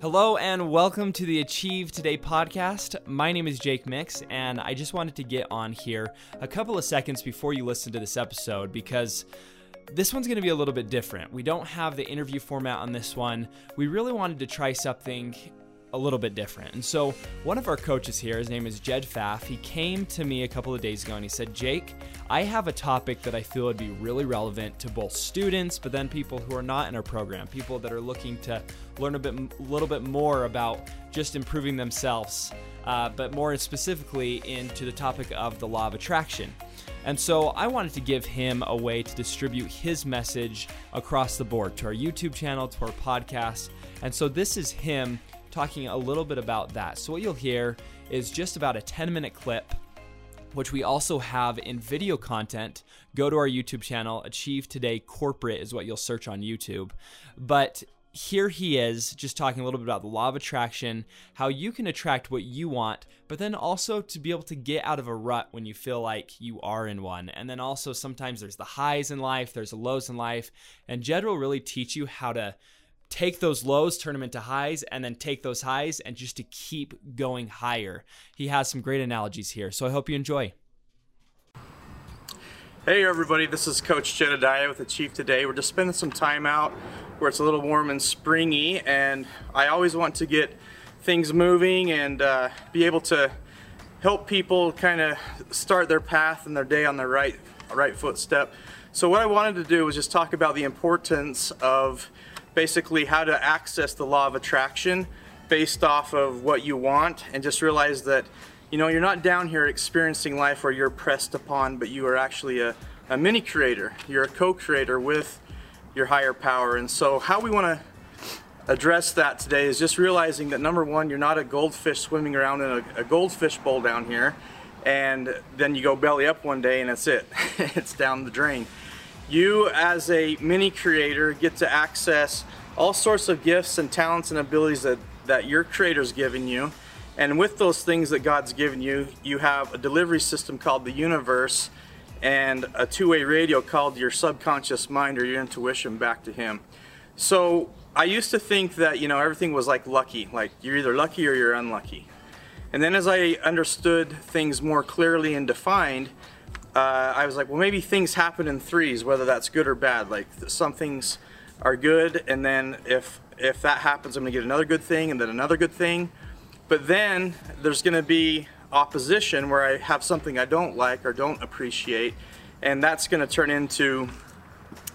Hello and welcome to the Achieve Today podcast. My name is Jake Mix, and I just wanted to get on here a couple of seconds before you listen to this episode because this one's going to be a little bit different. We don't have the interview format on this one. We really wanted to try something a little bit different. And so, one of our coaches here, his name is Jed Pfaff, he came to me a couple of days ago and he said, Jake, I have a topic that I feel would be really relevant to both students, but then people who are not in our program, people that are looking to learn a bit, little bit more about just improving themselves, uh, but more specifically into the topic of the law of attraction. And so I wanted to give him a way to distribute his message across the board to our YouTube channel, to our podcast. And so this is him talking a little bit about that. So, what you'll hear is just about a 10 minute clip, which we also have in video content. Go to our YouTube channel, Achieve Today Corporate is what you'll search on YouTube. But here he is just talking a little bit about the law of attraction, how you can attract what you want, but then also to be able to get out of a rut when you feel like you are in one. And then also sometimes there's the highs in life, there's the lows in life, and Jed will really teach you how to take those lows, turn them into highs, and then take those highs and just to keep going higher. He has some great analogies here, so I hope you enjoy. Hey everybody, this is Coach Jedediah with Achieve Today. We're just spending some time out where it's a little warm and springy, and I always want to get things moving and uh, be able to help people kind of start their path and their day on the right right footstep. So what I wanted to do was just talk about the importance of basically how to access the law of attraction based off of what you want and just realize that you know you're not down here experiencing life where you're pressed upon but you are actually a, a mini creator. You're a co-creator with your higher power. And so how we want to address that today is just realizing that number one you're not a goldfish swimming around in a, a goldfish bowl down here and then you go belly up one day and that's it. It's down the drain you as a mini creator get to access all sorts of gifts and talents and abilities that, that your creator's given you. And with those things that God's given you, you have a delivery system called the universe and a two-way radio called your subconscious mind or your intuition back to him. So I used to think that, you know, everything was like lucky, like you're either lucky or you're unlucky. And then as I understood things more clearly and defined, uh, I was like, well, maybe things happen in threes, whether that's good or bad. Like some things are good, and then if if that happens, I'm gonna get another good thing, and then another good thing. But then there's gonna be opposition where I have something I don't like or don't appreciate, and that's gonna turn into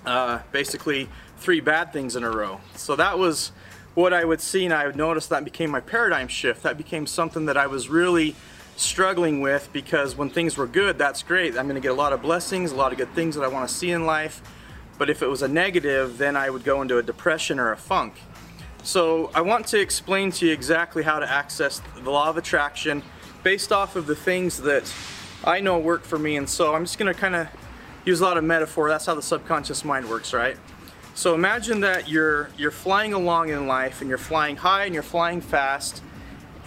uh, basically three bad things in a row. So that was what I would see, and I would notice that became my paradigm shift. That became something that I was really struggling with because when things were good, that's great. I'm going to get a lot of blessings, a lot of good things that I want to see in life. But if it was a negative, then I would go into a depression or a funk. So I want to explain to you exactly how to access the law of attraction based off of the things that I know work for me. And so I'm just going to kind of use a lot of metaphor. That's how the subconscious mind works, right? So imagine that you're you're flying along in life and you're flying high and you're flying fast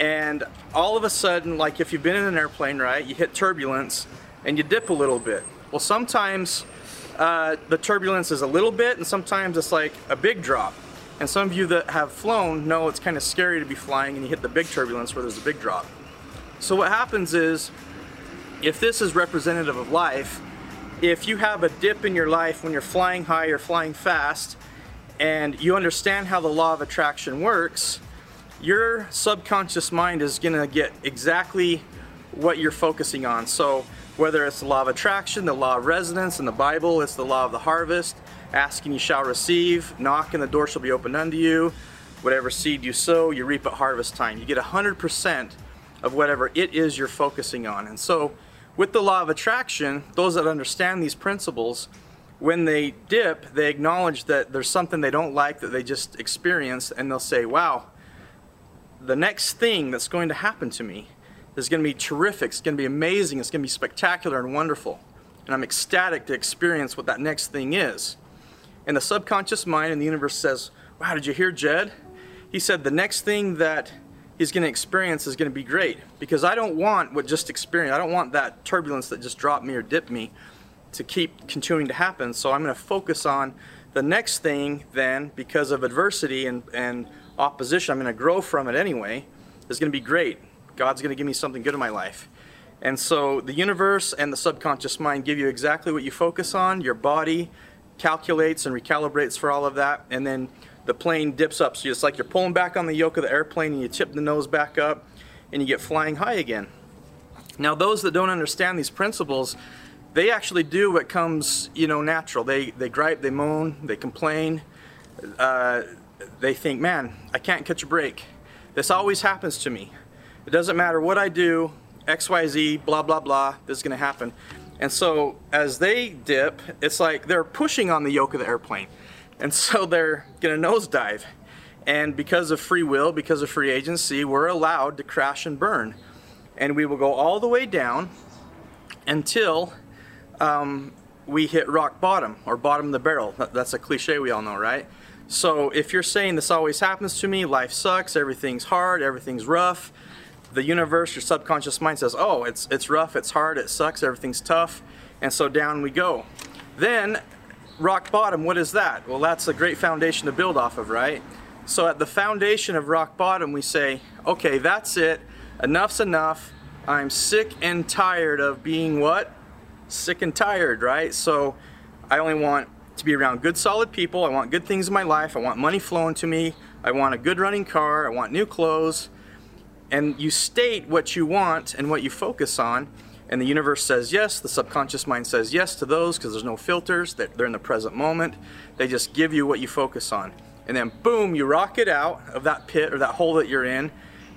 and all of a sudden, like if you've been in an airplane, right, you hit turbulence and you dip a little bit. Well, sometimes uh, the turbulence is a little bit, and sometimes it's like a big drop. And some of you that have flown know it's kind of scary to be flying and you hit the big turbulence where there's a big drop. So what happens is, if this is representative of life, if you have a dip in your life when you're flying high or flying fast, and you understand how the law of attraction works, your subconscious mind is to get exactly what you're focusing on. So whether it's the law of attraction, the law of resonance in the Bible, it's the law of the harvest, ask and you shall receive, knock and the door shall be opened unto you. Whatever seed you sow, you reap at harvest time. You get 100% of whatever it is you're focusing on. And so with the law of attraction, those that understand these principles, when they dip, they acknowledge that there's something they don't like that they just experienced and they'll say, wow, the next thing that's going to happen to me is going to be terrific. It's going to be amazing. It's going to be spectacular and wonderful. And I'm ecstatic to experience what that next thing is. And the subconscious mind in the universe says, Wow, did you hear Jed? He said the next thing that he's going to experience is going to be great because I don't want what just experienced. I don't want that turbulence that just dropped me or dipped me to keep continuing to happen. So I'm going to focus on the next thing then because of adversity and, and opposition, I'm going to grow from it anyway, is going to be great. God's going to give me something good in my life. And so the universe and the subconscious mind give you exactly what you focus on. Your body calculates and recalibrates for all of that. And then the plane dips up. So it's like you're pulling back on the yoke of the airplane and you tip the nose back up and you get flying high again. Now, those that don't understand these principles, they actually do what comes, you know, natural. They, they gripe, they moan, they complain. Uh, they think, man, I can't catch a break. This always happens to me. It doesn't matter what I do, XYZ, blah, blah, blah, this is to happen. And so as they dip, it's like they're pushing on the yoke of the airplane. And so they're to nosedive. And because of free will, because of free agency, we're allowed to crash and burn. And we will go all the way down until um, we hit rock bottom or bottom of the barrel. That's a cliche we all know, right? So if you're saying this always happens to me, life sucks, everything's hard, everything's rough, the universe, your subconscious mind says, oh, it's, it's rough, it's hard, it sucks, everything's tough, and so down we go. Then, rock bottom, what is that? Well, that's a great foundation to build off of, right? So at the foundation of rock bottom, we say, okay, that's it, enough's enough, I'm sick and tired of being what? Sick and tired, right? So I only want to be around good solid people. I want good things in my life. I want money flowing to me. I want a good running car. I want new clothes. And you state what you want and what you focus on. And the universe says yes. The subconscious mind says yes to those because there's no filters. They're in the present moment. They just give you what you focus on. And then boom, you rocket out of that pit or that hole that you're in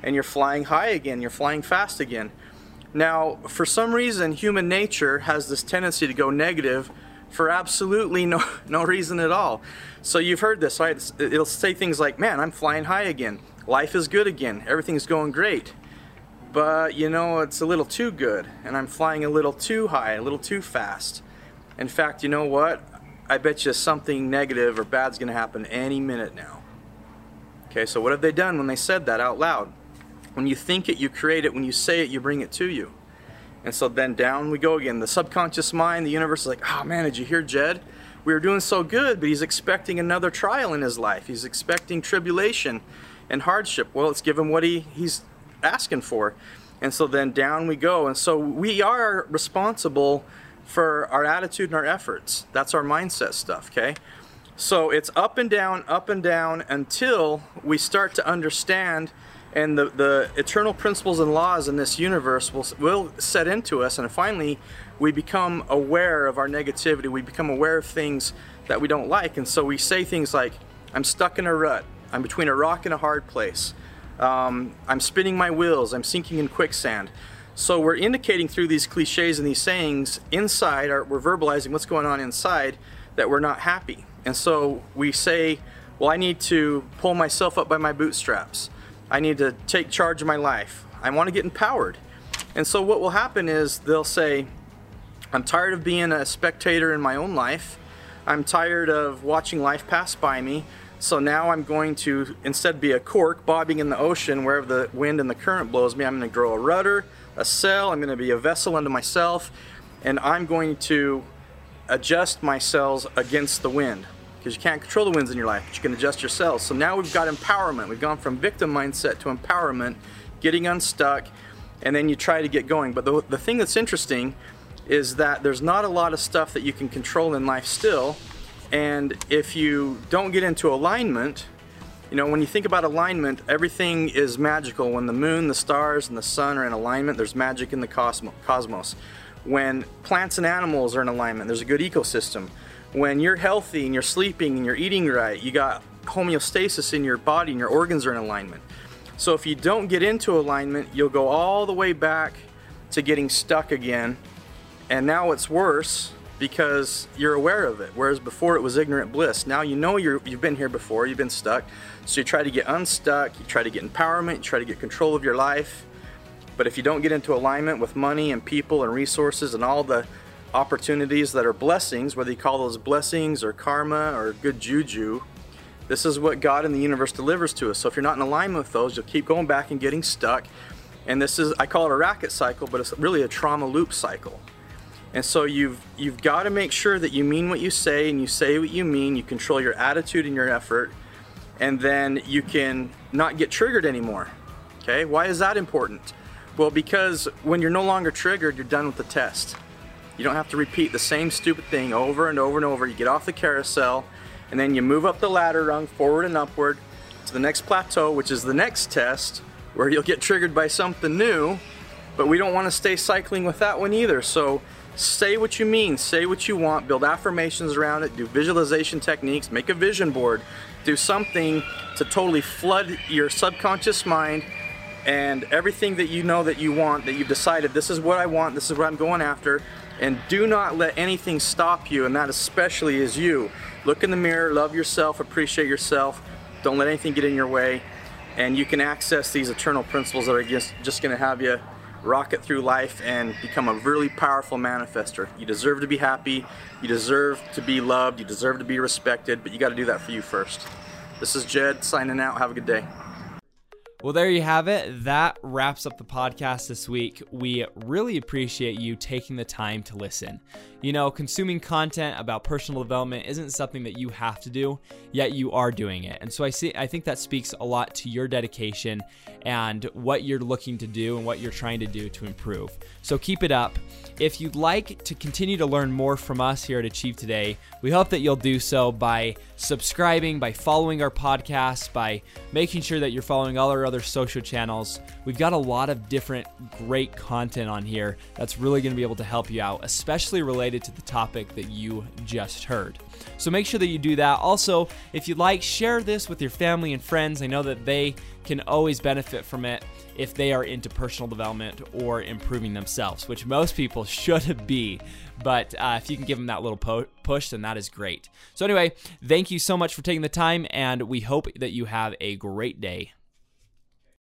and you're flying high again. You're flying fast again. Now, for some reason, human nature has this tendency to go negative for absolutely no, no reason at all. So you've heard this, right? It'll say things like, man, I'm flying high again. Life is good again. Everything's going great. But, you know, it's a little too good. And I'm flying a little too high, a little too fast. In fact, you know what? I bet you something negative or bad's going to happen any minute now. Okay, so what have they done when they said that out loud? When you think it, you create it. When you say it, you bring it to you. And so then down we go again. The subconscious mind, the universe is like, oh man, did you hear Jed? We were doing so good, but he's expecting another trial in his life. He's expecting tribulation and hardship. Well, let's give him what he, he's asking for. And so then down we go. And so we are responsible for our attitude and our efforts. That's our mindset stuff, okay? So it's up and down, up and down until we start to understand and the, the eternal principles and laws in this universe will, will set into us and finally we become aware of our negativity. We become aware of things that we don't like. And so we say things like i'm stuck in a rut. I'm between a rock and a hard place. Um, i'm spinning my wheels. I'm sinking in quicksand. So we're indicating through these cliches and these sayings inside our, we're verbalizing what's going on inside that we're not happy. And so we say well i need to pull myself up by my bootstraps I need to take charge of my life. I want to get empowered. And so what will happen is they'll say, I'm tired of being a spectator in my own life. I'm tired of watching life pass by me. So now I'm going to instead be a cork bobbing in the ocean wherever the wind and the current blows me. I'm going to grow a rudder, a sail. I'm going to be a vessel unto myself, and I'm going to adjust my sails against the wind because you can't control the winds in your life, but you can adjust yourself. So now we've got empowerment. We've gone from victim mindset to empowerment, getting unstuck, and then you try to get going. But the, the thing that's interesting is that there's not a lot of stuff that you can control in life still. And if you don't get into alignment, you know, when you think about alignment, everything is magical. When the moon, the stars, and the sun are in alignment, there's magic in the cosmos. When plants and animals are in alignment, there's a good ecosystem when you're healthy and you're sleeping and you're eating right, you got homeostasis in your body and your organs are in alignment. So if you don't get into alignment, you'll go all the way back to getting stuck again. And now it's worse because you're aware of it. Whereas before it was ignorant bliss. Now you know you have been here before, you've been stuck. So you try to get unstuck, you try to get empowerment, you try to get control of your life. But if you don't get into alignment with money and people and resources and all the opportunities that are blessings, whether you call those blessings or karma or good juju, this is what God and the universe delivers to us. So if you're not in alignment with those, you'll keep going back and getting stuck. And this is, I call it a racket cycle, but it's really a trauma loop cycle. And so you've you've got to make sure that you mean what you say and you say what you mean. You control your attitude and your effort, and then you can not get triggered anymore. Okay, why is that important? Well, because when you're no longer triggered, you're done with the test. You don't have to repeat the same stupid thing over and over and over. You get off the carousel, and then you move up the ladder rung forward and upward to the next plateau, which is the next test, where you'll get triggered by something new, but we don't want to stay cycling with that one either. So say what you mean, say what you want, build affirmations around it, do visualization techniques, make a vision board, do something to totally flood your subconscious mind and everything that you know that you want, that you've decided this is what I want, this is what I'm going after, and do not let anything stop you, and that especially is you. Look in the mirror, love yourself, appreciate yourself, don't let anything get in your way, and you can access these eternal principles that are just, just going to have you rocket through life and become a really powerful manifester. You deserve to be happy, you deserve to be loved, you deserve to be respected, but you got to do that for you first. This is Jed signing out. Have a good day. Well, there you have it. That wraps up the podcast this week. We really appreciate you taking the time to listen. You know, consuming content about personal development isn't something that you have to do, yet you are doing it. And so I see I think that speaks a lot to your dedication and what you're looking to do and what you're trying to do to improve. So keep it up. If you'd like to continue to learn more from us here at Achieve Today, we hope that you'll do so by subscribing, by following our podcast, by making sure that you're following all our other social channels. We've got a lot of different great content on here that's really going to be able to help you out, especially related to the topic that you just heard. So make sure that you do that. Also, if you'd like, share this with your family and friends. I know that they can always benefit from it if they are into personal development or improving themselves, which most people should be. But uh, if you can give them that little po- push, then that is great. So, anyway, thank you so much for taking the time, and we hope that you have a great day.